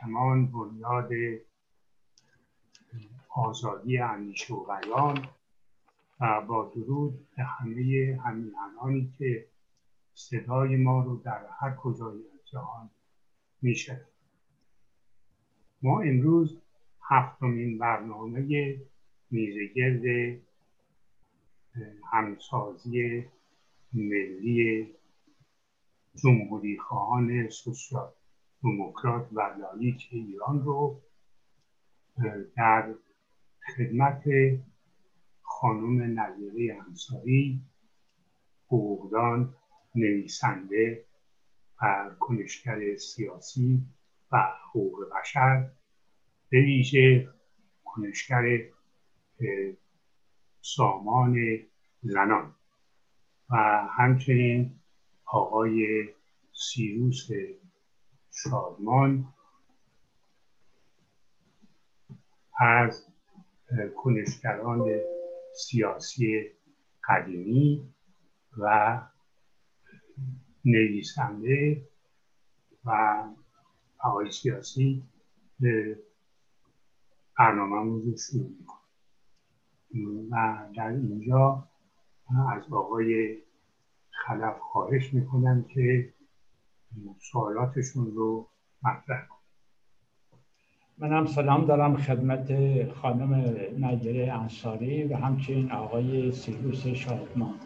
کمان بنیاد آزادی اندیشه و بیان و با درود به همه همیهنانی که صدای ما رو در هر کجای جهان میشه ما امروز هفتمین برنامه میزگرد همسازی ملی جمهوری خواهان سوسیال دموکرات و لایک ایران رو در خدمت خانم نظیره انصاری حقوقدان نویسنده و کنشگر سیاسی و حقوق بشر به ویژه کنشگر سامان زنان و همچنین آقای سیروس شادمان از کنشگران سیاسی قدیمی و نویسنده و آقای سیاسی به برنامه رو شروع و در اینجا از آقای خلف خواهش می‌کنم که سوالاتشون رو مطرح کنم. منم سلام دارم خدمت خانم نجره انصاری و همچنین آقای سیروس شادمان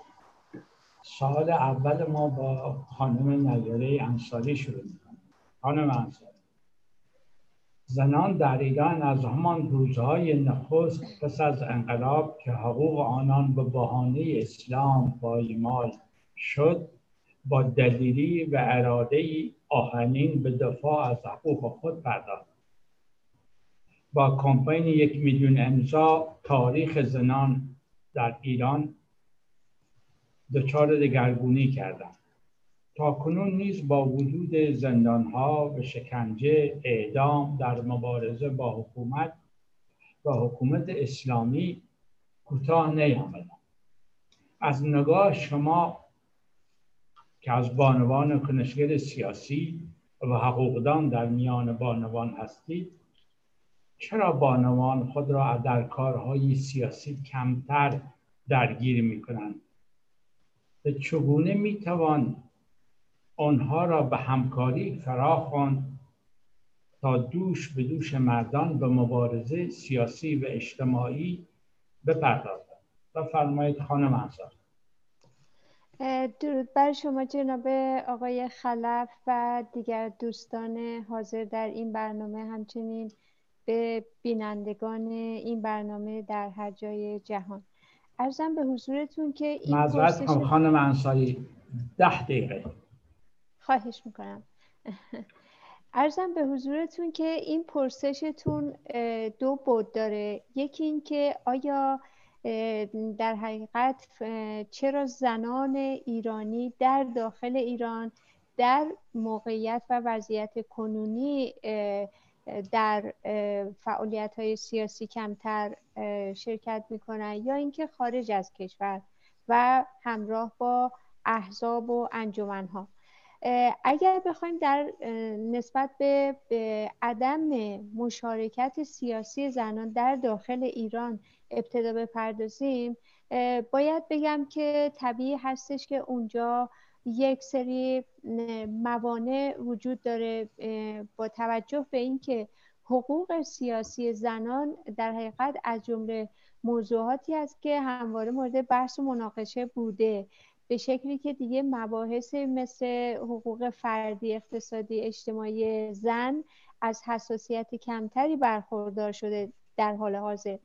سال اول ما با خانم نجره انصاری شروع می‌کنم خانم انصاری زنان در ایران از همان روزهای نخست پس از انقلاب که حقوق آنان به بهانه اسلام پایمال شد با دلیری و اراده آهنین به دفاع از حقوق خود پرداخت. با کمپین یک میلیون امضا تاریخ زنان در ایران دچار دگرگونی کردند. تا کنون نیز با وجود ها و شکنجه اعدام در مبارزه با حکومت و حکومت اسلامی کوتاه نیامدند. از نگاه شما که از بانوان کنشگر سیاسی و حقوقدان در میان بانوان هستید چرا بانوان خود را در کارهای سیاسی کمتر درگیر می کنند و چگونه می توان آنها را به همکاری فرا تا دوش به دوش مردان به مبارزه سیاسی و اجتماعی بپردازند؟ و فرمایید خانم انصار. درود بر شما جناب آقای خلف و دیگر دوستان حاضر در این برنامه. همچنین به بینندگان این برنامه در هر جای جهان. ارزم به حضورتون که این معذرت خانم انصاری. ده دقیقه. خواهش می‌کنم. ارزم به حضورتون که این پرسشتون دو بود داره. یکی این که آیا در حقیقت چرا زنان ایرانی در داخل ایران در موقعیت و وضعیت کنونی در فعالیت های سیاسی کمتر شرکت می‌کنن یا اینکه خارج از کشور و همراه با احزاب و انجمنها؟ اگر بخوایم در نسبت به عدم مشارکت سیاسی زنان در داخل ایران ابتدا بپردازیم باید بگم که طبیعی هستش که اونجا یک سری موانع وجود داره با توجه به اینکه حقوق سیاسی زنان در حقیقت از جمله موضوعاتی است که همواره مورد بحث و مناقشه بوده. به شکلی که دیگه مباحث مثل حقوق فردی اقتصادی اجتماعی زن از حساسیت کمتری برخوردار شده در حال حاضر.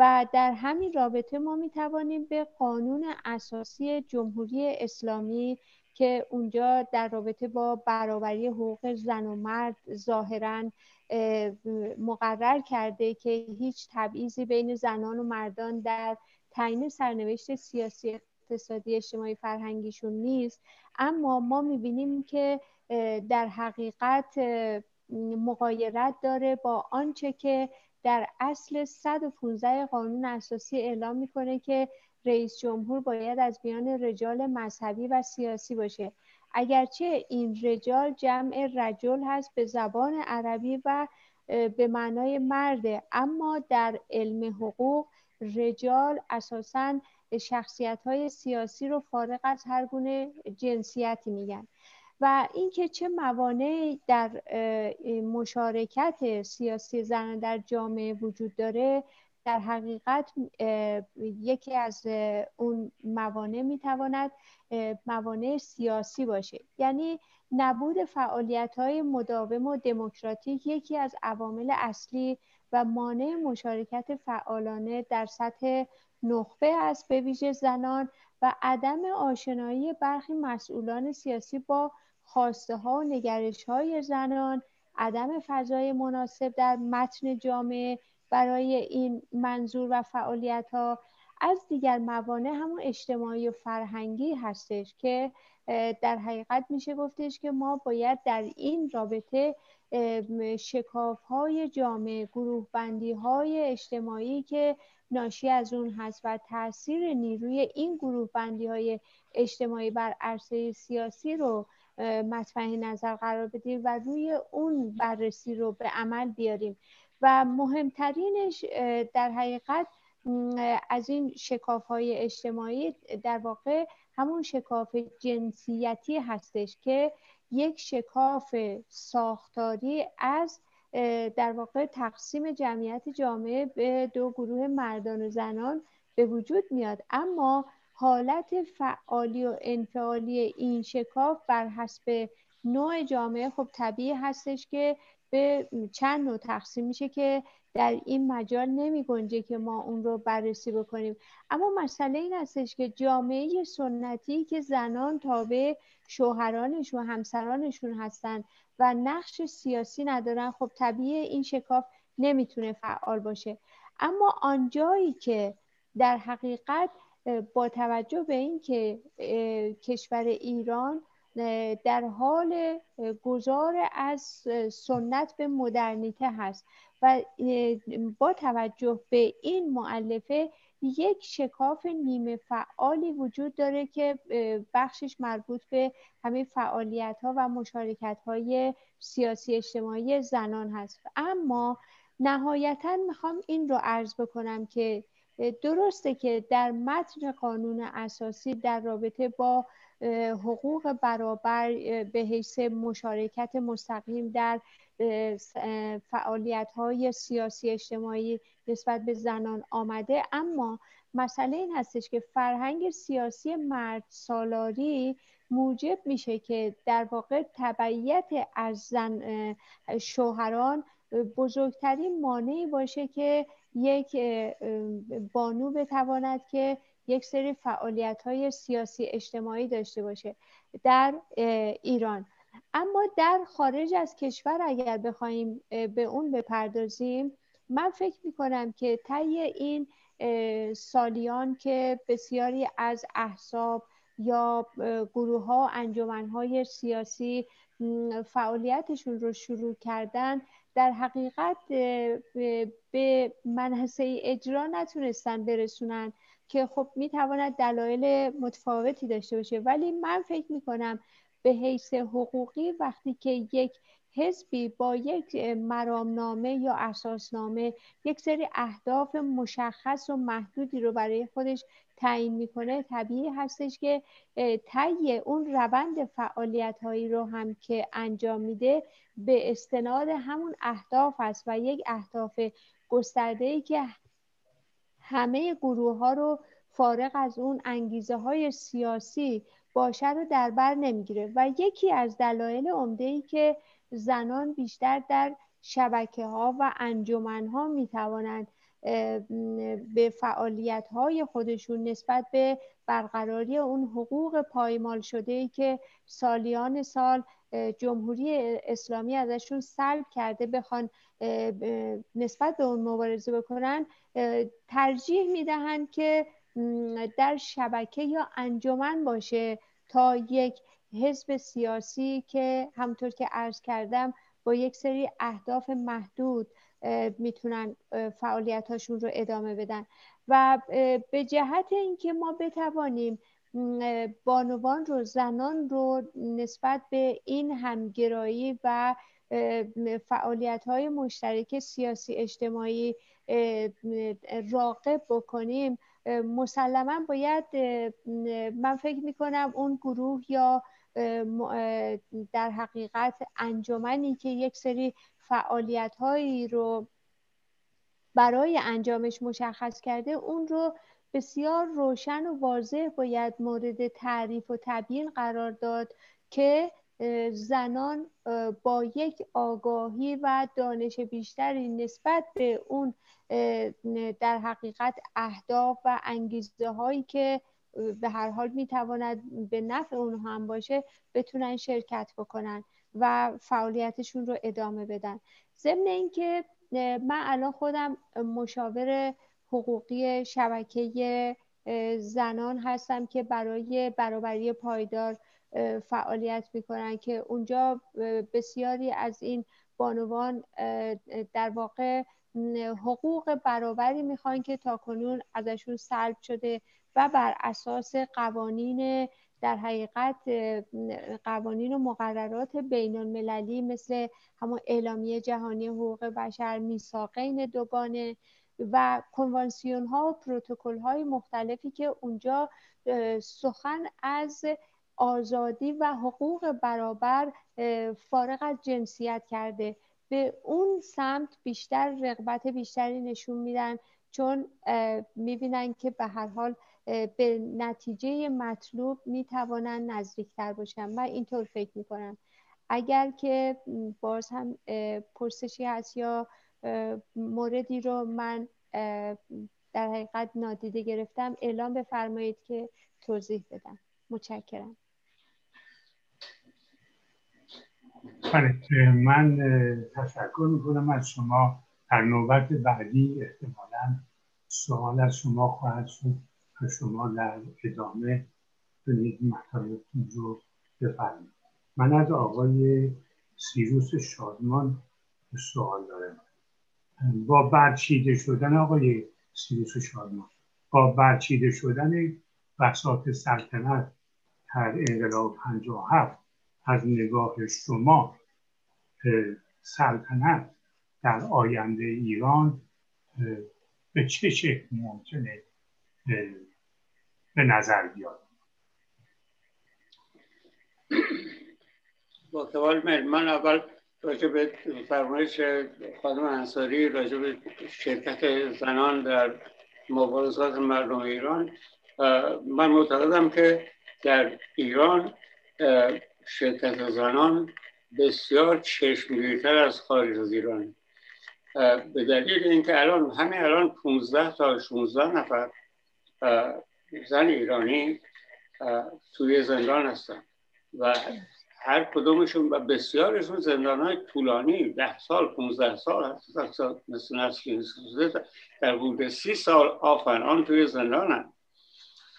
و در همین رابطه ما می توانیم به قانون اساسی جمهوری اسلامی که اونجا در رابطه با برابری حقوق زن و مرد ظاهرا مقرر کرده که هیچ تبعیضی بین زنان و مردان در تعیین سرنوشت سیاسی اقتصادی اجتماعی فرهنگیشون نیست. اما ما می‌بینیم که در حقیقت مقایرت داره با آنچه که در اصل 115 قانون اساسی اعلام می‌کنه که رئیس جمهور باید از میان رجال مذهبی و سیاسی باشه. اگرچه این رجال جمع رجل هست به زبان عربی و به معنای مرده اما در علم حقوق رجال اساسا شخصیت های سیاسی رو فارغ از هر گونه جنسیتی میگن. و اینکه چه موانعی در مشارکت سیاسی زنان در جامعه وجود داره در حقیقت یکی از اون موانع می‌تواند موانع سیاسی باشه. یعنی نبود فعالیت های مداوم و دموکراتیک یکی از عوامل اصلی و مانع مشارکت فعالانه در سطح نخبه است به ویژه زنان و عدم آشنایی برخی مسئولان سیاسی با خواسته ها و نگرش های زنان عدم فضای مناسب در متن جامعه برای این منظور و فعالیت ها از دیگر موانع همون اجتماعی و فرهنگی هستش که در حقیقت میشه گفتش که ما باید در این رابطه شکاف های جامعه گروه بندی های اجتماعی که ناشی از اون هست و تاثیر نیروی این گروه بندی های اجتماعی بر عرصه سیاسی رو مطمع نظر قرار بدیم و روی اون بررسی رو به عمل بیاریم. و مهمترینش در حقیقت از این شکاف های اجتماعی در واقع همون شکاف جنسیتی هستش که یک شکاف ساختاری از در واقع تقسیم جمعیت جامعه به دو گروه مردان و زنان به وجود میاد. اما حالت فعالی و انفعالی این شکاف بر حسب نوع جامعه خب طبیعی هستش که به چند نوع تقسیم میشه که در این مجال نمی گنجه که ما اون رو بررسی بکنیم. اما مسئله این هستش که جامعه سنتی که زنان تابع شوهرانشون و همسرانشون هستن و نقش سیاسی ندارن خب طبیعی این شکاف نمی‌تونه فعال باشه. اما آنجایی که در حقیقت با توجه به اینکه کشور ایران در حال گذار از سنت به مدرنیته هست و با توجه به این معلفه یک شکاف نیمه فعالی وجود داره که بخشش مربوط به همه فعالیت ها و مشارکت های سیاسی اجتماعی زنان هست. اما نهایتا می‌خوام این رو عرض بکنم که درسته که در متن قانون اساسی در رابطه با حقوق برابر به حیث مشارکت مستقیم در فعالیت های سیاسی اجتماعی نسبت به زنان آمده. اما مسئله این هستش که فرهنگ سیاسی مرد سالاری موجب میشه که در واقع تبعیت از زن شوهران بزرگترین مانعی باشه که یک بانو بتواند که یک سری فعالیت های سیاسی اجتماعی داشته باشه در ایران. اما در خارج از کشور اگر بخوایم به اون بپردازیم من فکر می کنم که طی این سالیان که بسیاری از احزاب یا گروه ها انجمن های سیاسی فعالیتشون رو شروع کردن در حقیقت به منحصه اجرا نتونستن برسونن که خب می‌تواند دلایل متفاوتی داشته باشه. ولی من فکر می‌کنم به حیث حقوقی وقتی که یک حزبی با یک مرامنامه یا اساسنامه یک سری اهداف مشخص و محدودی رو برای خودش تعیین می‌کنه. طبیعی هستش که طی اون روند فعالیت هایی رو هم که انجام میده به استناد همون اهداف است و یک اهداف گسترده ای که همه گروه ها رو فارغ از اون انگیزه های سیاسی باشه رو در بر نمی‌گیره. و یکی از دلایل عمده ای که زنان بیشتر در شبکه ها و انجمن ها می توانند به فعالیت های خودشون نسبت به برقراری اون حقوق پایمال شده ای که سالیان سال جمهوری اسلامی ازشون سلب کرده بخوان نسبت به اون مبارزه بکنن ترجیح می‌دهند که در شبکه یا انجمن باشه تا یک حزب سیاسی که همطور که عرض کردم با یک سری اهداف محدود می‌تونن فعالیت هاشون رو ادامه بدن. و به جهت اینکه ما بتوانیم بانوان رو زنان رو نسبت به این همگرایی و فعالیت های مشترک سیاسی اجتماعی راقب بکنیم مسلما باید من فکر می‌کنم اون گروه یا در حقیقت انجمنی که یک سری فعالیت هایی رو برای انجامش مشخص کرده اون رو بسیار روشن و واضح باید مورد تعریف و تبیین قرار داد که زنان با یک آگاهی و دانش بیشتری نسبت به اون در حقیقت اهداف و انگیزه هایی که به هر حال می‌تواند به نفع اون هم باشه بتونن شرکت بکنن و فعالیتشون رو ادامه بدن. ضمن اینکه من الان خودم مشاور حقوقی شبکه زنان هستم که برای برابری پایدار فعالیت می‌کنن که اونجا بسیاری از این بانوان در واقع حقوق برابری می‌خوان که تاکنون ازشون سلب شده و بر اساس قوانین در حقیقت قوانین و مقررات بین المللی مثل همون اعلامیه جهانی حقوق بشر میثاقین دوگانه و کنوانسیون ها و پروتکل های مختلفی که اونجا سخن از آزادی و حقوق برابر فارغ از جنسیت کرده. به اون سمت بیشتر رغبت بیشتری نشون میدن. چون می‌بینن که به هر حال به نتیجه مطلوب می‌توانن نزدیکتر باشن من اینطور فکر می‌کنم اگر که باز هم پرسشی هست یا موردی رو من در حقیقت نادیده گرفتم اعلام بفرمایید که توضیح بدم. متشکرم. بله من تشکر می‌کنم از شما. در نوبت بعدی احتمالا سوال از شما خواهد شد و شما در ادامه کنید مطالبتون رو بفرمایید. من از آقای سیروس شادمان سوال دارم. با برچیده شدن آقای سیروس شادمان با برچیده شدن بساط سلطنت در انقلاب 57 از نگاه شما سلطنت در آینده ایران به چه شکل ممکنه به نظر بیاد؟ با کمال من اول راجع به فرمایش خانم انصاری راجع به شرکت زنان در مبارزات مردم ایران من معتقدم که در ایران شرکت زنان بسیار چشمگیرتر از خارج از ایران. به دلیل اینکه الان همین الان 15 تا 16 نفر زن ایرانی توی زندان هستن و هر کدومشون و بسیارشون زندان های طولانی ده سال 15 سال مثل نسل در حدود سی سال آفن آن توی زندان هست.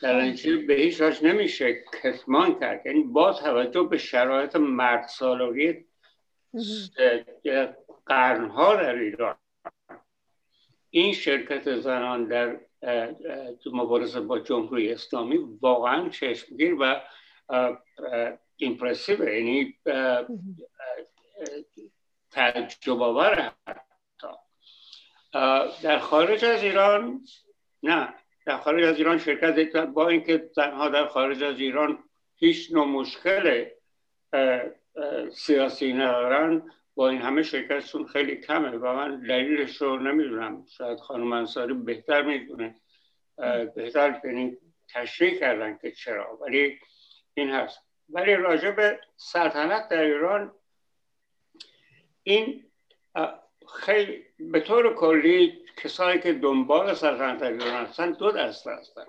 در اینکه به هیچ وجه نمیشه کتمان کرد. یعنی با توجه به شرایط مرد سالاری قرنها در ایران. این شرکت زنان در مبارزه با جمهوری اسلامی واقعا چشمگیر و ایمپرسیو یعنی تعجب آور در خارج از ایران نه در خارج از ایران شرکت با اینکه زنها در خارج از ایران هیچ نوع مشکل سیاسی ندارن این همه شرکتشون خیلی کمه و من دلیلش رو نمی‌دونم. شاید خانم انصاری بهتر می‌دونه. بهتر یعنی تشریح کردن که چرا ولی این هست. ولی راجع به سلطنت در ایران این خیلی به طور کلی کسایی که دنبال سلطنت در ایران هستن دو دسته هستن.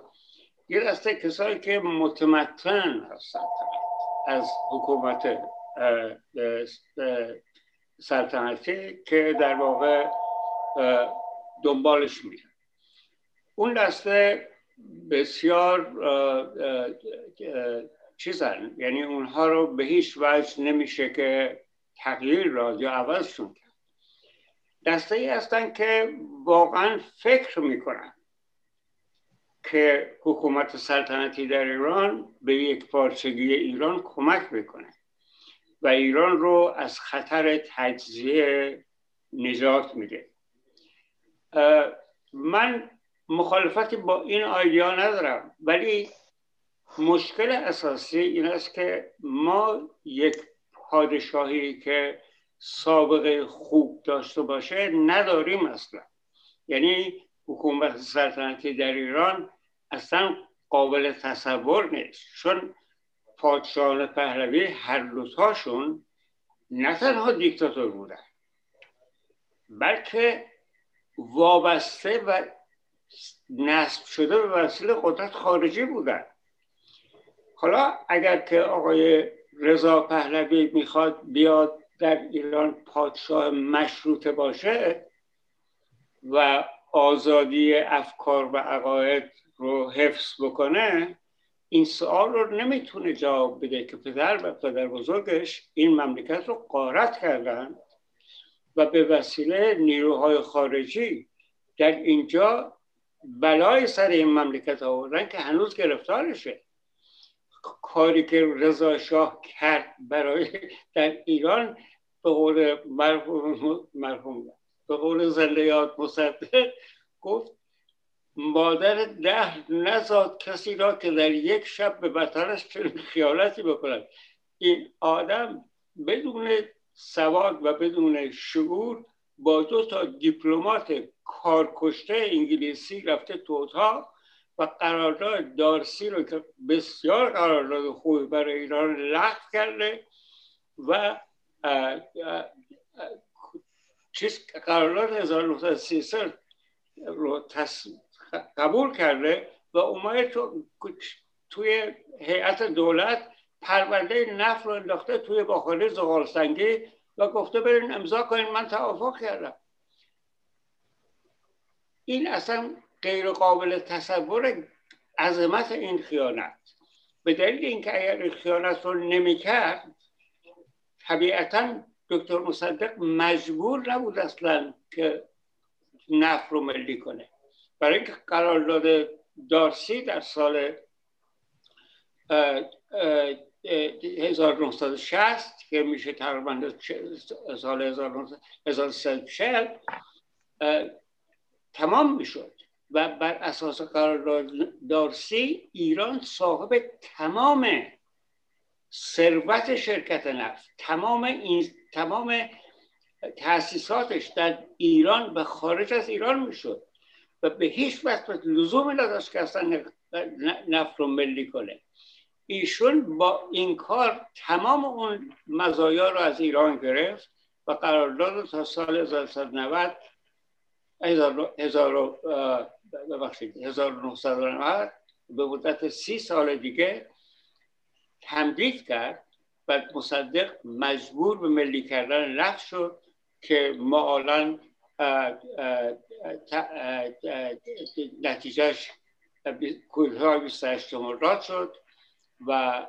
یه دسته کسایی که متمتن هستن از حکومت سلطنتی که در واقع دنبالش میرن اون دسته بسیار چیزن یعنی اونها رو به هیچ وجه نمیشه که تغییر را یا عوضشون کرد. دسته ای هستن که واقعا فکر می‌کنن که حکومت سلطنتی در ایران به یک پارچگی ایران کمک بکنه و ایران رو از خطر تجزیه نجات میده. من مخالفتی با این آیدیا ندارم ولی مشکل اساسی این است که ما یک پادشاهی که سابقه خوب داشته باشه نداریم اصلا. یعنی حکومت سلطنتی در ایران اصلا قابل تصور نیست. چون پادشاهان پهلوی هر دوتاشون نه تنها دیکتاتور بودن بلکه وابسته و نصب شده به وسیله قدرت خارجی بودن. حالا اگر که آقای رضا پهلوی می‌خواد بیاد در ایران پادشاه مشروطه باشه و آزادی افکار و عقاید رو حفظ بکنه این سوال رو نمی‌تونه جواب بده که پدر و پدر بزرگش این مملکت رو قارت کردن و به وسیله نیروهای خارجی در اینجا بلای سر این مملکت آوردن که هنوز گرفتارشه. کاری که رضا شاه کرد برای در ایران به قول مرحوم, به قول زندیات مصدق گفت مادر ده نزاد کسی را که در یک شب به بطرش چنین خیالتی بکند. این آدم بدون سواد و بدون شعور با دو تا دیپلمات کارکشته انگلیسی رفته تو و قرارداد دارسی رو که بسیار قرارداد خوبی برای ایران لغو کرده و چیز قرارداد 1933 رو قبول کرده و اومده تو توی هیئت دولت پرونده نفت رو انداخته توی باخانه زغالسنگی و گفته برین امضا کنین من توافق کردم. این اصلا غیر قابل تصور عظمت این خیانت. به دلیل اینکه اگر این خیانت رو نمی‌کرد طبیعتا دکتر مصدق مجبور نبود اصلا که نفت رو ملی کنه. برای اینکه قرارداد دارسی در سال 1960 که میشه تقریبا سال 1940 تمام می‌شد و بر اساس قرارداد دارسی ایران صاحب تمام ثروت شرکت نفت تمام این تمام تاسیساتش در ایران و خارج از ایران می‌شد. و به هیچ وقت لزومی نداشت که اصلا نفت رو ملی کنه. ایشون با این کار تمام اون مزایا رو از ایران گرفت و قرارداد تا سال 1990 1990 به مدت سی سال دیگه تمدید کرد و مصدق مجبور به ملی کردن نفت شد که ما الان نتیجهش کودهای 28 مرداد شد و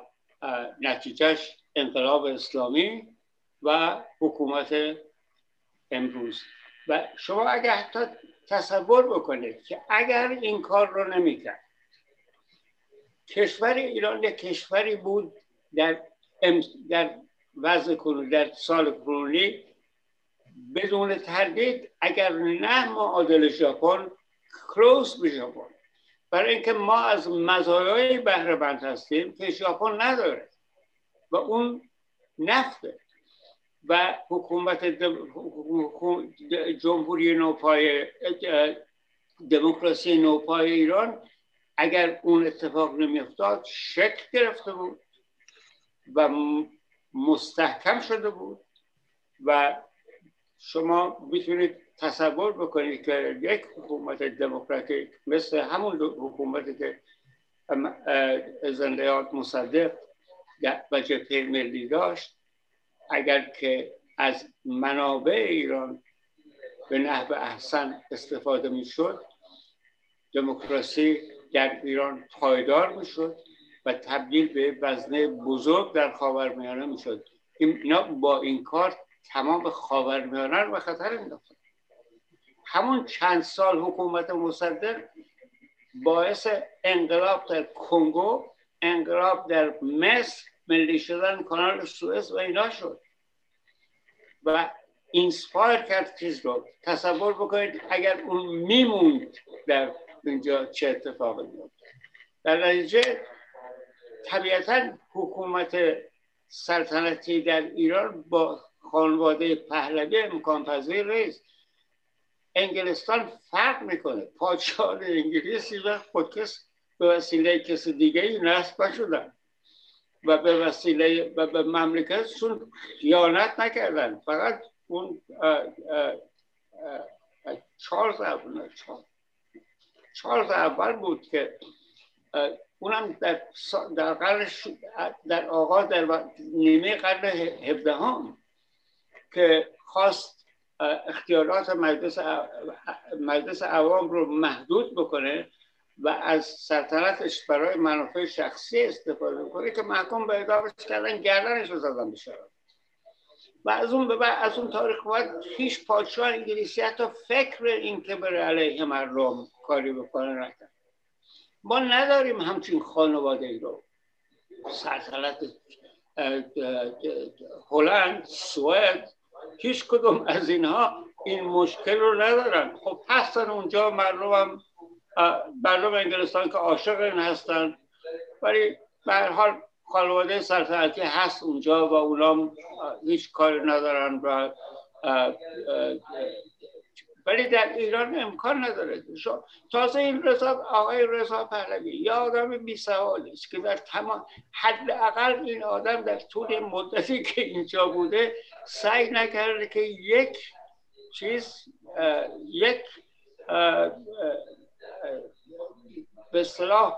نتیجهش انقلاب اسلامی و حکومت امروز. و شما اگر حتی تصور بکنید که اگر این کار رو نمی‌کرد کشور ایران یک کشوری بود در در وضع کنونی در سال کنونی بدون تردید اگر نه معادل ژاپن کروس به ژاپن. برای اینکه ما از مزایای بهره بند هستیم که ژاپن نداره و اون نفته. و حکومت جمهوری نوپای دموکراسی نوپای ایران اگر اون اتفاق نمیافتاد شکل گرفته بود و مستحکم شده بود و شما می‌تونید تصور بکنید که یک حکومت دموکراتیک مثل همون حکومتی که زندیات مصدق و جبهه ملی داشت اگر که از منابع ایران به نحو احسن استفاده می‌شد دموکراسی در ایران پایدار می‌شد و تبدیل به وزنه بزرگ در خاورمیانه می‌شد. اینا با این کار تمام خاورمیانه رو به خطر انداختن همون چند سال حکومت مصدق باعث انقلاب در کنگو انقلاب در مصر ملی شدن کانال سوئز و اینا شد. و inspire کرد چیز رو. تصور بکنید اگر اون میموند در اینجا چه اتفاقی میفته در نتیجه طبیعتا حکومت سلطنتی در ایران با خانواده پهلوی امکان پذیر نیست. انگلستان فرق می‌کنه. پادشاه انگلیسی و خودکس به وسیله کسی دیگه ای نصب شدن و به وسیله و به مملکتشون خیانت نکردن. فقط اون چارلز اول چارلز اول بود که اونم در در قرن در آغاز در نیمه قرن هفدهم که خواست اختیارات مجلس مجلس عوام رو محدود بکنه و از سلطنتش برای منافع شخصی استفاده کنه که محکوم به اعدامش کردن گردنش رو زدن بشارد و از اون به بعد از اون تاریخ بعد هیچ پادشاه انگلیسی حتی فکر این که بره علیه مردم کاری بکنه نکرد. ما نداریم همچین خانواده رو. سلطنت هلند سوئد هیچ کدوم از اینها این مشکل رو ندارن. خب هستن اونجا مردم مردم انگلستان که عاشق این هستن. ولی به حال خانواده سلطنتی هست اونجا و اونا هیچ کاری ندارن و ولی در ایران امکان نداره. تازه این رضا آقای رضا پهلوی یا آدم بی است که در تمام حداقل این آدم در طول مدتی که اینجا بوده سعی نکرده که یک چیز یک به اصطلاح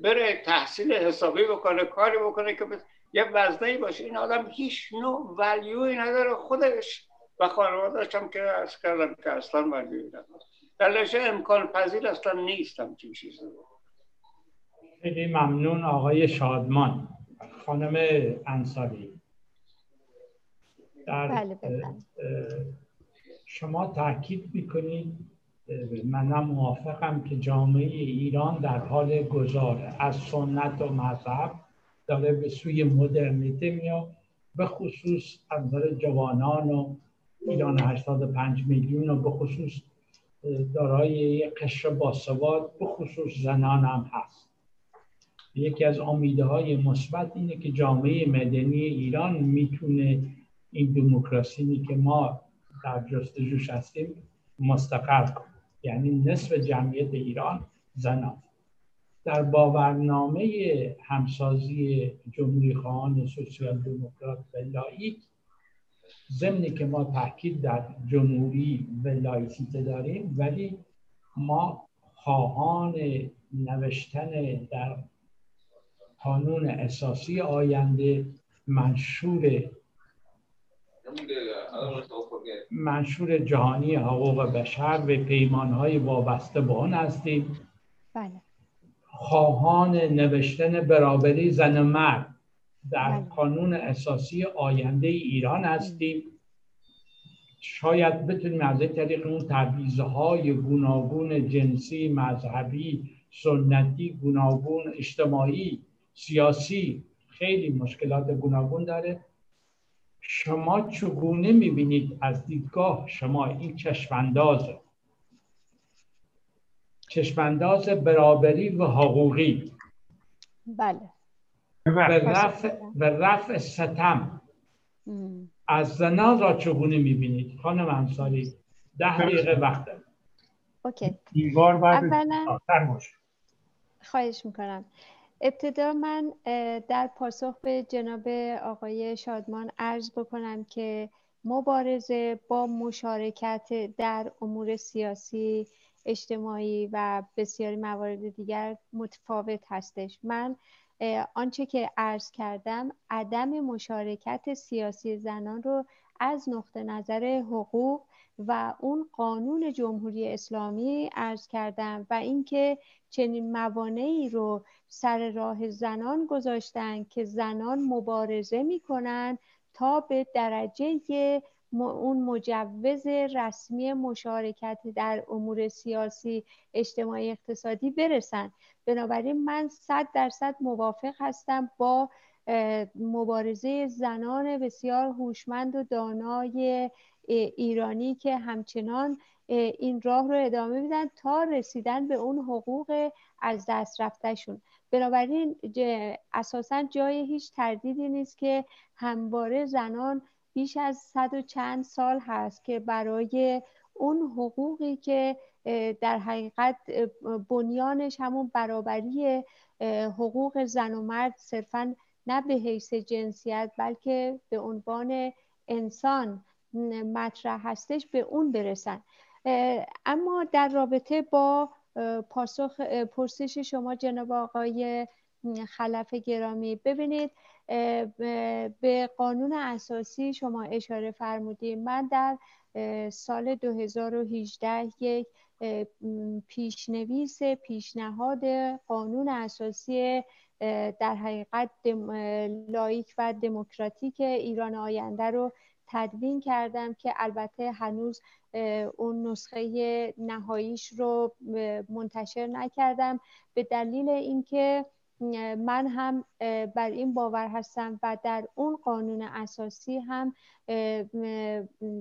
بره تحصیل حسابی بکنه کاری بکنه که یه وزنه باشه. این آدم هیچ نوع ولیوی نداره خودش و خانوادهش هم که از کردم که اصلا ولیوی نداره. در امکان پذیر اصلا نیست همچین چیزی. خیلی ممنون آقای شادمان. خانم انصاری. در بله شما تاکید می‌کنید منم موافقم که جامعه ایران در حال گذاره از سنت و مذهب داره به سوی مدرنیته میاد به خصوص از جوانان و ایران 85 میلیون و به خصوص دارای قشر باسواد به خصوص زنان هم هست. یکی از امیده های مثبت اینه که جامعه مدنی ایران می‌تونه این دموکراسی که ما در جستجوش هستیم مستقر کنه یعنی نصف جمعیت ایران زنان. در باورنامه همسازی جمهوری خواهان سوسیال دموکرات و لایک ضمنی که ما تاکید در جمهوری و لایسیته داریم ولی ما خواهان نوشتن در قانون اساسی آینده منشور منشور جهانی حقوق بشر و پیمانهای وابسته به آن هستیم بله. خواهان نوشتن برابری زن مرد در بله. قانون اساسی آینده ایران هستیم شاید بتونیم از این طریق اون تبعیض های گوناگون جنسی مذهبی سنتی گوناگون اجتماعی سیاسی خیلی مشکلات گوناگون داره شما چگونه می‌بینید از دیدگاه شما این چشمانداز؟ چشمانداز برابری و حقوقی. بله. و رفع, ستم. از زنان را چگونه می‌بینید؟ خانم انصاری ده دقیقه وقت اوکی. این بار خواهش می‌کنم. ابتدا من در پاسخ به جناب آقای شادمان عرض بکنم که مبارزه با مشارکت در امور سیاسی اجتماعی و بسیاری موارد دیگر متفاوت هستش. من آنچه که عرض کردم عدم مشارکت سیاسی زنان رو از نقطه نظر حقوق و اون قانون جمهوری اسلامی عرض کردم و اینکه چنین موانعی رو سر راه زنان گذاشتن که زنان مبارزه می‌کنن تا به درجه اون مجوز رسمی مشارکت در امور سیاسی اجتماعی اقتصادی برسن. بنابراین من صد درصد موافق هستم با مبارزه زنان بسیار هوشمند و دانای ایرانی که همچنان این راه رو ادامه میدن تا رسیدن به اون حقوق از دست رفتهشون. بنابراین اساسا جای هیچ تردیدی نیست که همواره زنان بیش از صد و چند سال هست که برای اون حقوقی که در حقیقت بنیانش همون برابری حقوق زن و مرد صرفا نه به حیث جنسیت بلکه به عنوان انسان. مطرح هستش به اون برسن. اما در رابطه با پاسخ پرسش شما جناب آقای خلف گرامی ببینید به قانون اساسی شما اشاره فرمودید من در سال 2018 یک پیشنویس پیشنهاد قانون اساسی در حقیقت لایک و دموکراتیک ایران آینده رو تدوین کردم که البته هنوز اون نسخه نهاییش رو منتشر نکردم. به دلیل اینکه من هم بر این باور هستم و در اون قانون اساسی هم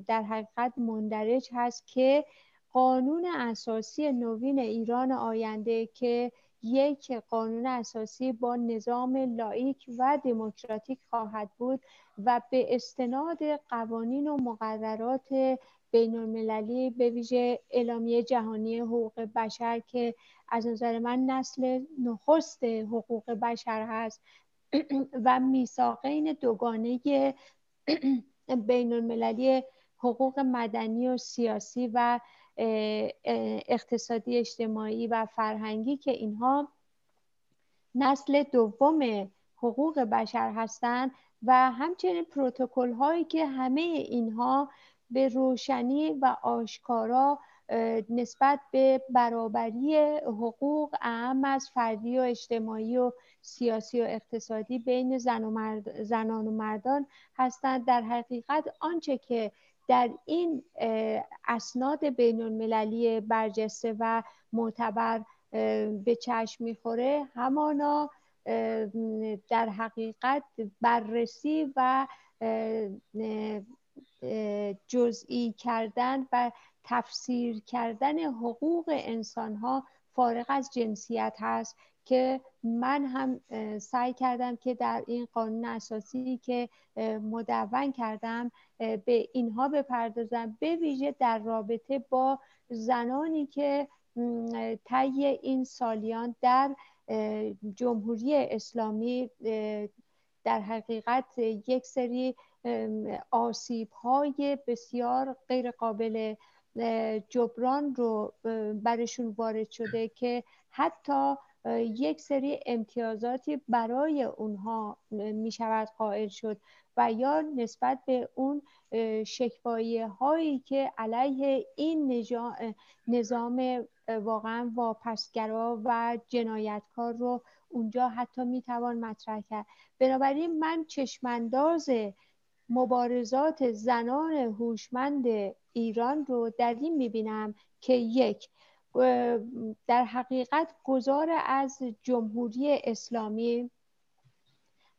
در حقیقت مندرج هست که قانون اساسی نوین ایران آینده که یک قانون اساسی با نظام لایک و دموکراتیک خواهد بود و به استناد قوانین و مقررات بین المللی به ویژه اعلامیه جهانی حقوق بشر که از نظر من نسل نخست حقوق بشر هست و میثاقین دوگانه بین المللی حقوق مدنی و سیاسی و اقتصادی اجتماعی و فرهنگی که اینها نسل دوم حقوق بشر هستند و همچنین پروتکل هایی که همه اینها به روشنی و آشکارا نسبت به برابری حقوق اهم از فردی و اجتماعی و سیاسی و اقتصادی بین زن و مرد، زنان و مردان هستند. در حقیقت آنچه که در این اسناد بین المللی برجسته و معتبر به چشم می‌خوره همانا در حقیقت بررسی و جزئی کردن و تفسیر کردن حقوق انسان ها فارغ از جنسیت هست که من هم سعی کردم که در این قانون اساسی که مدون کردم به اینها بپردازم به ویژه در رابطه با زنانی که طی این سالیان در جمهوری اسلامی در حقیقت یک سری آسیب های بسیار غیر قابل جبران رو برشون وارد شده که حتی یک سری امتیازاتی برای اونها می شود قائل شد و یا نسبت به اون شکوایی هایی که علیه این نظام واقعا واپسگرا و جنایتکار رو اونجا حتی می‌توان مطرح کرد. بنابراین من چشمانداز مبارزات زنان هوشمند ایران رو در این می‌بینم که یک در حقیقت گذار از جمهوری اسلامی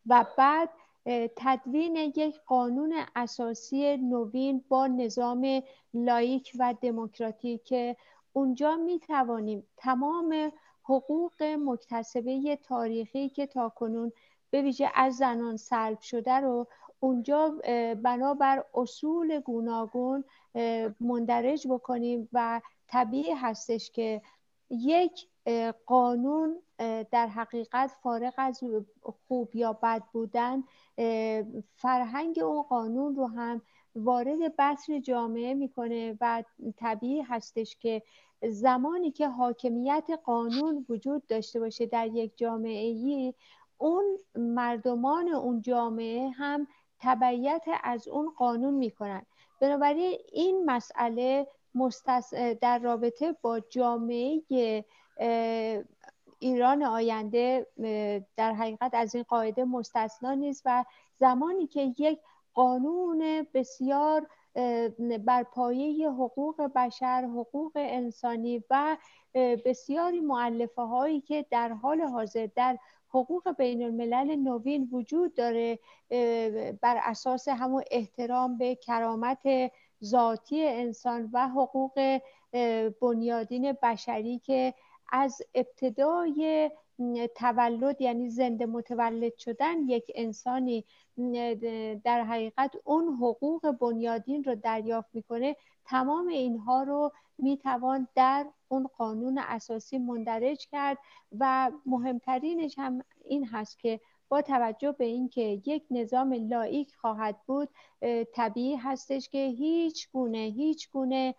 و بعد تدوین یک قانون اساسی نوین با نظام لایک و دموکراتیک که اونجا می توانیم تمام حقوق مکتسبه تاریخی که تاکنون به ویژه از زنان سلب شده رو اونجا بنابر اصول گوناگون مندرج بکنیم و طبیعی هستش که یک قانون در حقیقت فارغ از خوب یا بد بودن فرهنگ اون قانون رو هم وارد بطن جامعه می‌کنه و طبیعی هستش که زمانی که حاکمیت قانون وجود داشته باشه در یک جامعه ای اون مردمان اون جامعه هم تبعیت از اون قانون می‌کنن. بنابراین این مسئله در رابطه با جامعه ایران آینده در حقیقت از این قاعده مستثنا نیست و زمانی که یک قانون بسیار بر پایه حقوق بشر حقوق انسانی و بسیاری معلفه هایی که در حال حاضر در حقوق بین الملل نوین وجود داره بر اساس همون احترام به کرامت ذاتی انسان و حقوق بنیادین بشری که از ابتدای تولد یعنی زنده متولد شدن یک انسانی در حقیقت اون حقوق بنیادین رو دریافت می‌کنه تمام اینها رو می‌توان در اون قانون اساسی مندرج کرد و مهمترینش هم این هست که با توجه به اینکه یک نظام لایک خواهد بود طبیعی هستش که هیچ گونه هیچ گونه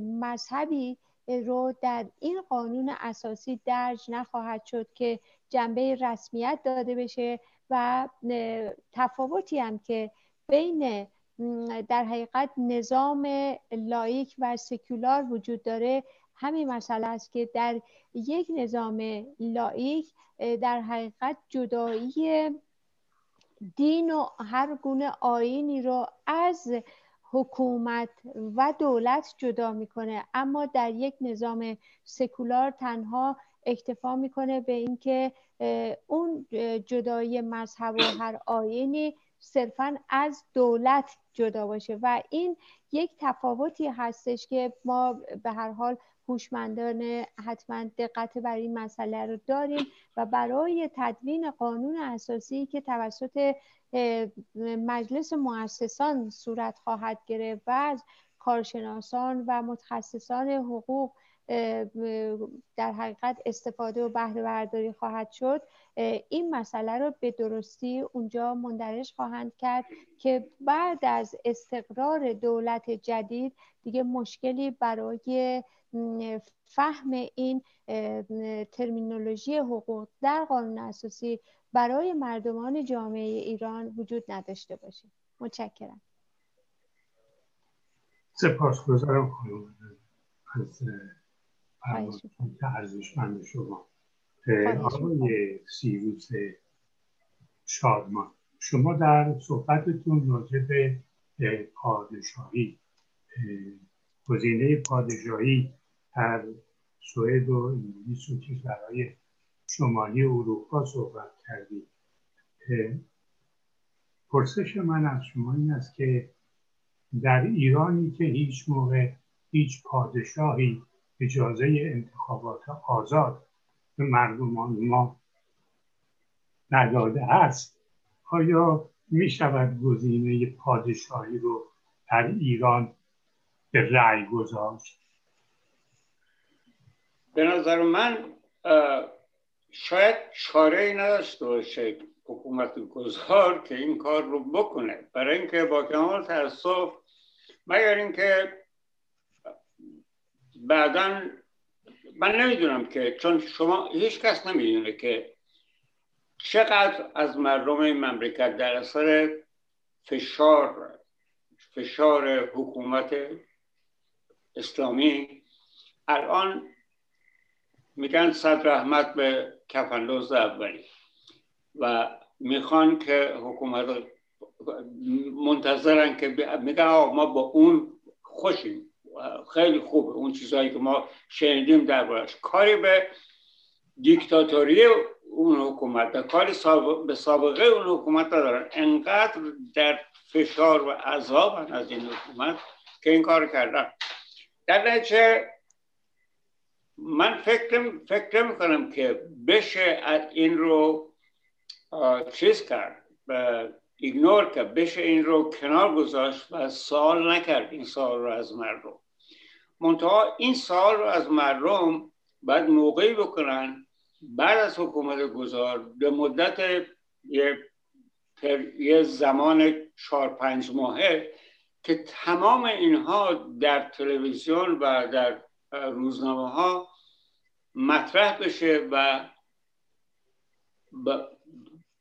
مذهبی رو در این قانون اساسی درج نخواهد شد که جنبه رسمیت داده بشه و تفاوتی هم که بین در حقیقت نظام لایک و سکولار وجود داره. همین مسئله است که در یک نظام لایک در حقیقت جدایی دین و هر گونه آینی رو از حکومت و دولت جدا می‌کنه. اما در یک نظام سکولار تنها اکتفا می‌کنه به اینکه اون جدایی مذهب و هر آینی صرفا از دولت جدا باشه و این یک تفاوتی هستش که ما به هر حال هوشمندان حتما دقت بر این مسئله رو داریم و برای تدوین قانون اساسی که توسط مجلس مؤسسان صورت خواهد گرفت و از کارشناسان و متخصصان حقوق در حقیقت استفاده و بهره برداری خواهد شد. این مسئله رو به درستی اونجا مندرج خواهند کرد که بعد از استقرار دولت جدید دیگه مشکلی برای فهم این ترمینولوژی حقوق در قانون اساسی برای مردمان جامعه ایران وجود نداشته باشه. متشکرم. سپاسگزارم از که ارزشمند شما. آقای سیروس شادمان شما در صحبتتون راجع به پادشاهی گزینه پادشاهی در سوئد و انگلیس و کشورهای شمالی اروپا صحبت کردید. پرسش من از شما این است که در ایرانی که هیچ موقع هیچ پادشاهی اجازه انتخابات آزاد به مردمان ما نداده است. آیا می شود گزینه پادشاهی رو در ایران به رأی گذاشت؟ به نظر من شاید چاره ای نداشته باشه حکومت گذار که این کار رو بکنه. برای اینکه با کمال تاسف مگر اینکه بعدا من نمی‌دونم که چون شما هیچ کس نمی‌دونه که چقدر از مردم این مملکت در اثر فشار فشار حکومت اسلامی الان میگن صد رحمت به کفندوز اولی و می‌خوان که حکومت منتظرن که میگن ما با اون خوشیم. خیلی خوبه اون چیزهایی که ما شنیدیم دربارش. کاری به دیکتاتوری اون حکومت کاری به سابقه اون حکومت دارن انقدر در فشار و عذاب از این حکومت که این کار کردن. در نتیجه من فکر فکر می‌کنم که بشه این رو چیز کرد. ایگنور کرد. بشه این رو کنار گذاشت و سوال نکرد این سوال رو از مردم. منتها این سال رو از مردم باید موقعی بکنن بعد از حکومت گذار به مدت یه, یه زمان چهار پنج ماهه که تمام اینها در تلویزیون و در روزنامه ها مطرح بشه و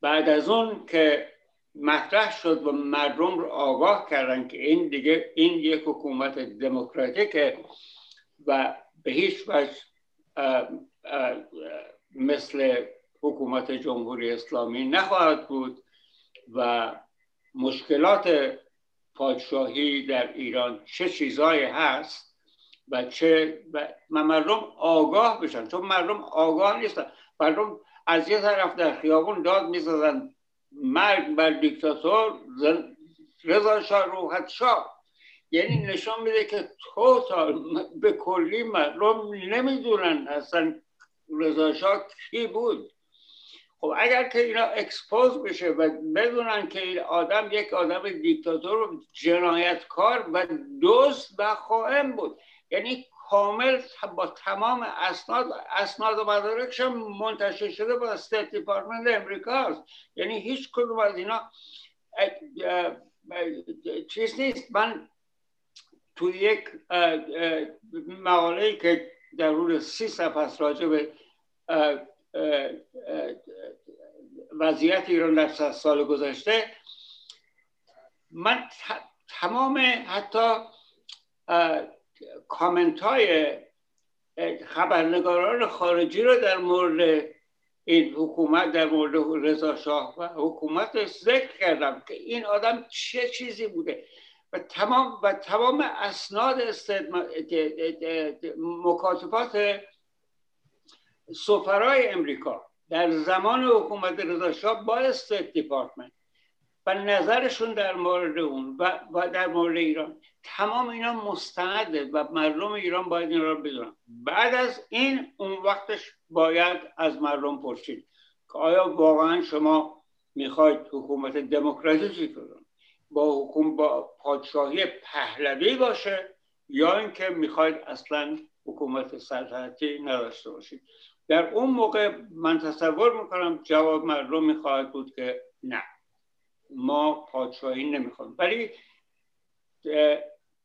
بعد از اون که مطرح شد و مردم رو آگاه کردن که این دیگه این یک حکومت دموکراتیکه و به هیچ وجه مثل حکومت جمهوری اسلامی نخواهد بود و مشکلات پادشاهی در ایران چه چیزایی هست و چه و مردم آگاه بشن. چون مردم آگاه نیستن. مردم از یه طرف در خیابون داد می‌زدن مرگ بر دیکتاتور رضا شاه روحت شاه یعنی نشان میده که total به کلی مردم نمی‌دونن اصلا رضا شاه کی بود. خب اگر که اینا expose بشه و بدونن که این آدم یک آدم دیکتاتور و جنایتکار و دزد و خائن بود. یعنی کامل با تمام اسناد اسناد و مدارکش منتشر شده با State Department امریکا یعنی هیچ کدوم از اینا چیز نیست. من تو یک مقاله که در روز سی صفحه راجع به وضعیت ایران در سال گذشته من تمام حتی کامنت های خبرنگاران خارجی رو در مورد این حکومت در مورد رضا شاه و حکومت ذکر کردم که این آدم چه چیزی بوده. و تمام و تمام اسناد مکاتبات سفرای امریکا در زمان حکومت رضا شاه با استیت دیپارتمنت و نظرشون در مورد اون و, در مورد ایران. تمام اینا مستنده و مردم ایران باید این را بدونن. بعد از این اون وقتش باید از مردم پرسید که آیا واقعا شما می‌خواید حکومت دموکراتیکی کنید؟ با حکومت با پادشاهی پهلوی باشه یا اینکه می‌خواید اصلا حکومت سلطنتی نداشته باشید؟ در اون موقع من تصور می‌کنم جواب مردم می‌خواهد بود که نه. ما پادشاهی نمی‌خوایم ولی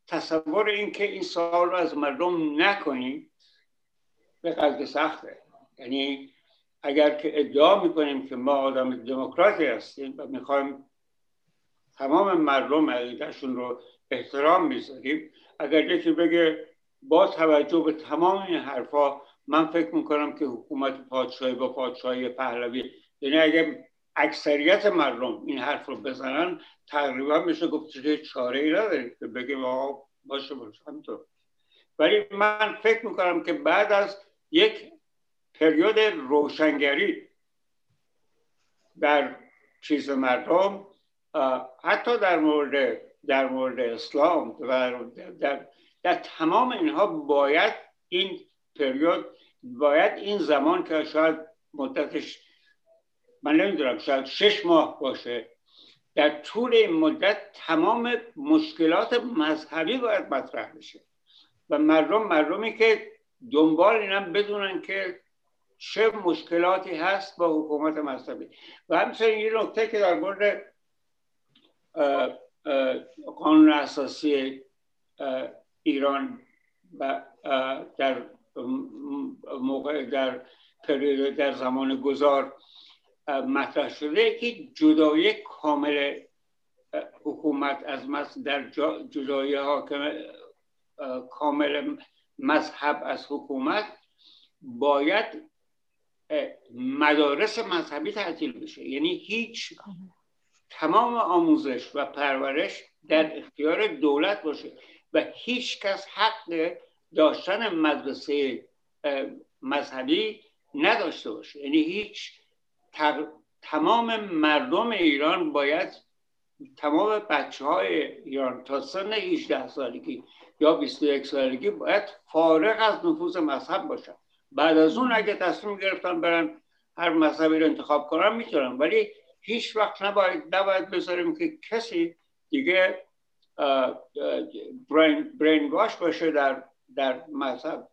تصور این که این سوال رو از مردم نکنیم به قدر سخته. یعنی اگر که ادعا می‌کنیم که ما آدم دموکراتی هستیم و می‌خوایم تمام مردم عقیدهشون رو احترام می‌ذاریم اگر یکی بگه با توجه به تمام این حرفا من فکر می‌کنم که حکومت پادشاهی با پادشاهی پهلوی یعنی اگر اکثریت مردم این حرف رو بزنن تقریبا میشه گفت که چاره ای نداریم که بگیم آقا باشه باشه همینطور. ولی من فکر می‌کنم که بعد از یک پریود روشنگری در چیز مردم حتی در مورد در مورد اسلام در, در, در تمام اینها باید این پریود باید این زمان که شاید مدتش من نمی‌دونم شاید شش ماه باشه. در طول این مدت تمام مشکلات مذهبی باید مطرح بشه. و مردم مردمی که دنبال اینم بدونن که چه مشکلاتی هست با حکومت مذهبی. و همچنین یه نکته که در مورد قانون اساسی ایران و در موقع در پریود در زمان گذار مطرح شده که جدایی کامل حکومت از مذهب در جدایی حاکم کامل مذهب از حکومت باید مدارس مذهبی تعطیل بشه. یعنی هیچ تمام آموزش و پرورش در اختیار دولت باشه و هیچ کس حق داشتن مدرسه مذهبی نداشته باشه. یعنی هیچ تمام مردم ایران باید تمام بچه های ایران تا سن 18 سالگی یا 21 سالگی باید فارغ از نفوذ مذهب باشن. بعد از اون اگه تصمیم گرفتن برن هر مذهبی رو انتخاب کنن می‌تونن. ولی هیچ وقت نباید نباید بذاریم که کسی دیگه برین, برین باشه در در مذهب.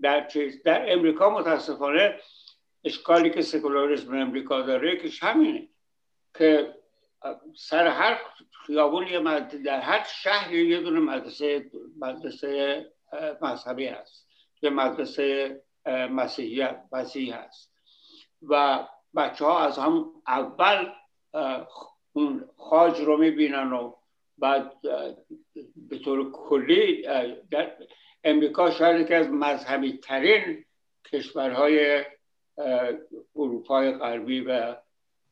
در چیز در امریکا متاسفانه اشکالی که سکولاریسم امریکا داره که همینه که سر هر خیابون در هر شهر یه دونه مدرسه مدرسه مذهبی هست. یه مدرسه مسیحی مسیحی هست. و بچه ها از هم اول اون خاج رو می‌بینن و بعد به طور کلی در امریکا شاید که از مذهبی ترین کشورهای اروپای غربی و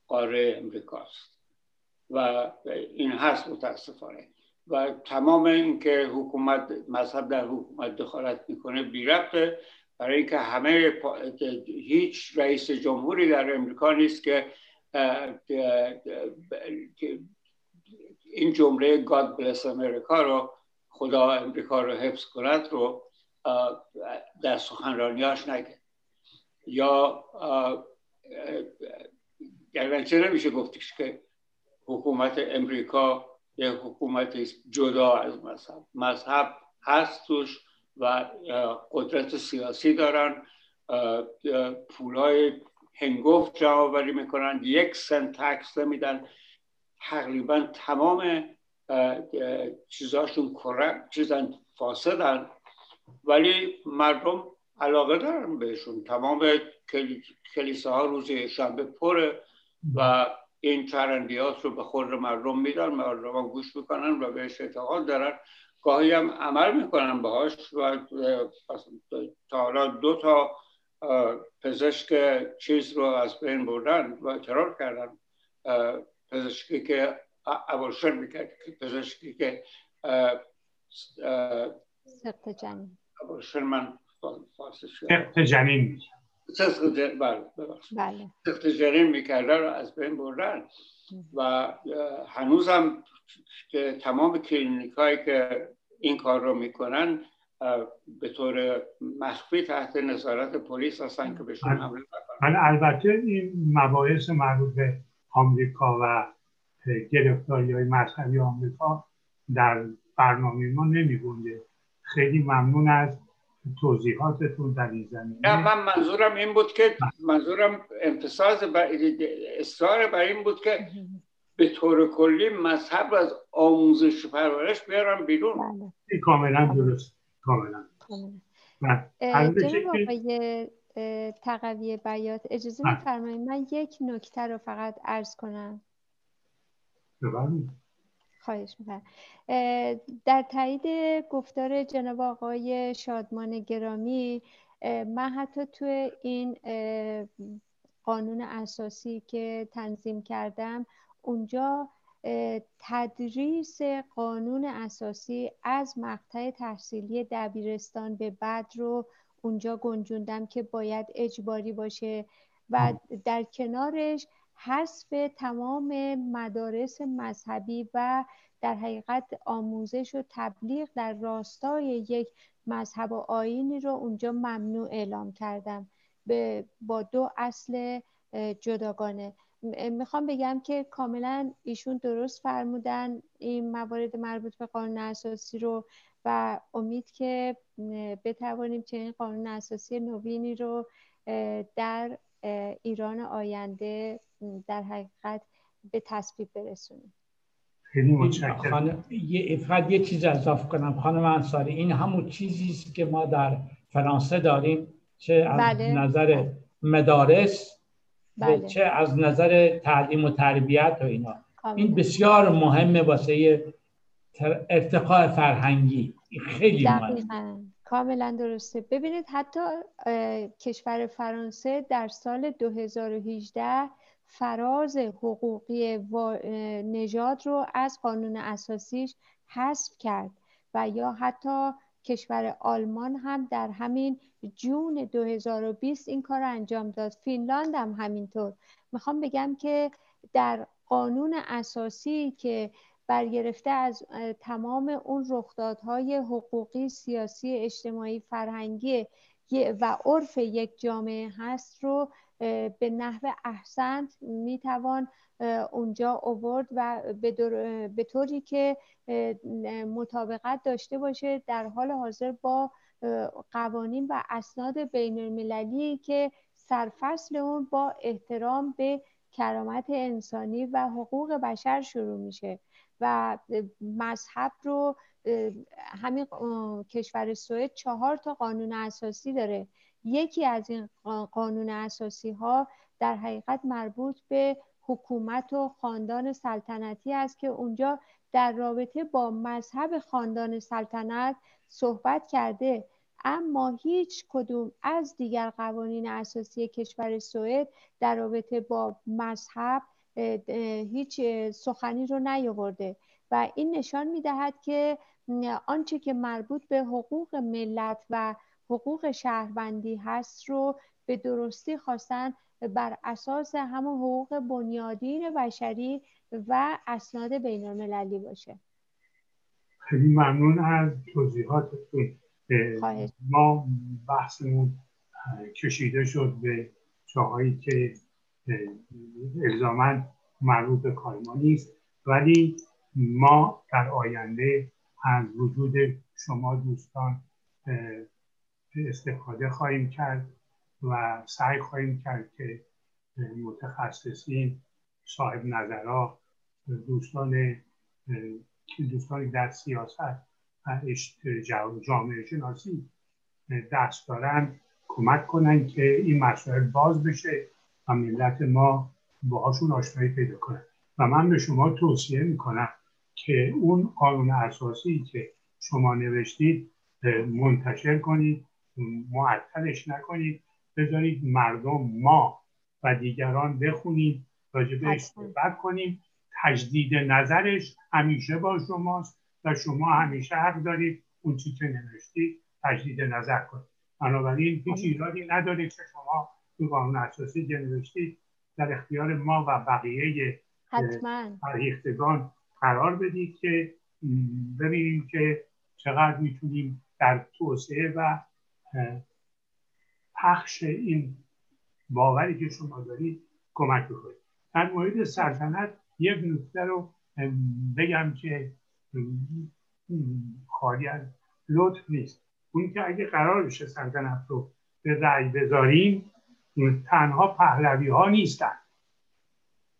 قاره امریکاست و این هست متاسفانه. و تمام اینکه حکومت مذهب در حکومت دخالت می‌کنه بی ربطه برای اینکه همه هیچ رئیس جمهوری در امریکا نیست که این جمله گاد بلس امریکا رو خدا امریکا رو حفظ کند رو در سخنرانیاش نگه. یا گرچه نمیشه گفتش که حکومت امریکا یه حکومت جدا از مذهب. مذهب هست توش و قدرت سیاسی دارن. پولای هنگفت آوری می‌کنن. یک سنت تکس میدن تقریبا تمام چیزاشون کرک چیزن فاسدن. ولی مردم علاقه دارن بهشون. تمام کلیساها روز شنبه پره و این چرندیات رو به خود مردم میدن مردم گوش می‌کنن و بهش اعتقاد دارن. گاهی هم عمل می‌کنن باهاش و تا حالا دو تا پزشک چیز رو از بین بردن و ترور کردن. پزشکی که ابورشن می‌کرد پزشکی که سخت جنین. من سخت جنین سخت جنین بله بله. سخت جنین می‌کرده رو از بین بردن. و هنوزم که تمام کلینیک هایی که این کار رو می‌کنن به طور مخفی تحت نظارت پلیس هستن که بهشون حمله نکنن. البته این مباحث مربوط به آمریکا و گرفتاری های مذهبی آمریکا در برنامه ما نمیگونده خیلی ممنون از توضیحاتتون در این زمینه. نه من منظورم این بود که منظورم امتصاص اصرار بر این بود که به طور کلی مذهب از آموزش پرورش بیارم بیرون. بله. کاملا درست. کاملا. جناب آقای تقوی بیات اجازه میفرمایید من یک نکته رو فقط عرض کنم. خواهش می‌کنم. در تایید گفتار جناب آقای شادمان گرامی من حتی تو این قانون اساسی که تنظیم کردم اونجا تدریس قانون اساسی از مقطع تحصیلی دبیرستان به بعد رو اونجا گنجوندم که باید اجباری باشه و در کنارش حذف تمام مدارس مذهبی و در حقیقت آموزش و تبلیغ در راستای یک مذهب و آینی رو اونجا ممنوع اعلام کردم به با دو اصل جداگانه. می‌خوام بگم که کاملا ایشون درست فرمودن. این موارد مربوط به قانون اساسی رو و امید که بتوانیم چنین قانون اساسی نوینی رو در ایران آینده در حقیقت به تصویب برسونیم. خیلی متشکرم. فقط یه چیز اضافه کنم. خانم انصاری این همون چیزی است که ما در فرانسه داریم چه از بله. نظر مدارس بله. چه از نظر تعلیم و تربیت و اینا. این بسیار مهمه واسه ارتقاء فرهنگی. خیلی مهمه. کاملا درسته. ببینید حتی کشور فرانسه در سال 2018 فراز حقوقی نژاد رو از قانون اساسیش حذف کرد و یا حتی کشور آلمان هم در همین جون 2020 این کار رو انجام داد. فینلاند هم همینطور. می‌خوام بگم که در قانون اساسی که برگرفته از تمام اون رخدادهای حقوقی سیاسی اجتماعی فرهنگی و عرف یک جامعه هست رو به نحو احسن می‌توان اونجا اوورد و به طوری که مطابقت داشته باشه در حال حاضر با قوانین و اسناد بین المللی که سرفصل اون با احترام به کرامت انسانی و حقوق بشر شروع میشه. و مذهب رو همین کشور سوئد چهار تا قانون اساسی داره. یکی از این قانون اساسی ها در حقیقت مربوط به حکومت و خاندان سلطنتی است که اونجا در رابطه با مذهب خاندان سلطنت صحبت کرده. اما هیچ کدوم از دیگر قوانین اساسی کشور سوئد در رابطه با مذهب هیچ سخنی رو نیاورده و این نشان می‌دهد که آنچه که مربوط به حقوق ملت و حقوق شهروندی هست رو به درستی خواستن بر اساس همون حقوق بنیادین بشری و اسناد بین المللی باشه. خیلی ممنون از توضیحاتتون. ما بحثمون کشیده شد به جاهایی که الزاما مربوط به کارما نیست. ولی ما در آینده از وجود شما دوستان استفاده خواهیم کرد و سعی خواهیم کرد که متخصصین صاحب نظرها دوستان دوستانی در سیاست و جامعه شناسی دست دارن کمک کنن که این مسائل باز بشه. و ملت ما باهاشون آشنایی پیدا کنن و من به شما توصیه می‌کنم که اون قانون اساسی که شما نوشتید منتشر کنید معطلش نکنید بذارید مردم ما و دیگران بخونیم راجبش صحبت کنیم. تجدید نظرش همیشه با شماست و شما همیشه حق دارید اون چی که نوشتید تجدید نظر کنید. بنابراین هیچ ایرادی نداره که شما تو قانون اساسی که نوشتید در اختیار ما و بقیه فرهیختگان قرار بدید که ببینیم که چقدر می‌تونیم در توسعه و پخش این باوری که شما دارید کمک بکنید. در مورد سلطنت یک نکته رو بگم که خالی از لطف نیست. اون که اگه قرار بشه سلطنت رو به رأی بذاریم تنها پهلوی ها نیستن.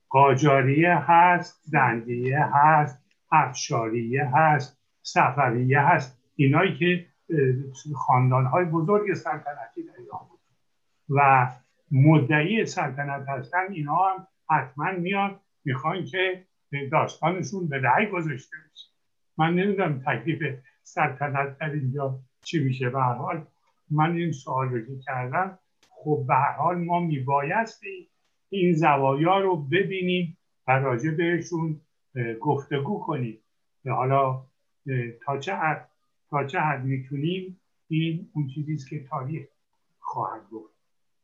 قاجاریه هست زندیه هست افشاریه هست صفویه هست. اینایی که خاندان های بزرگ سلطنتی در ایران بود. و مدعی سلطنت هستن اینا هم حتما میان می‌خوان که داستانشون به رأی گذاشته بشه. من نمی‌دونم تکلیف سلطنت در اینجا چی میشه. به حال من این سوال رو کردم خب به حال ما میبایستی این زوایا رو ببینیم و راجع بهشون گفتگو کنیم. حالا تا چه حد تا چه حد می‌تونیم این اون چیزی که تاریخ خواهد گفت.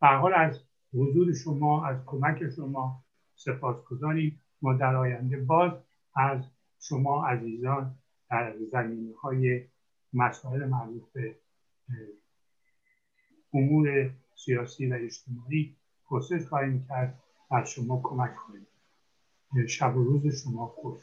به حال از حضور شما از کمک شما سپاسگزاریم. ما در آینده باز از شما عزیزان در زمینه های مسائل مربوط به امور سیاسی و اجتماعی پرسش خواهیم کرد از شما کمک کنیم. شب و روز شما خوش.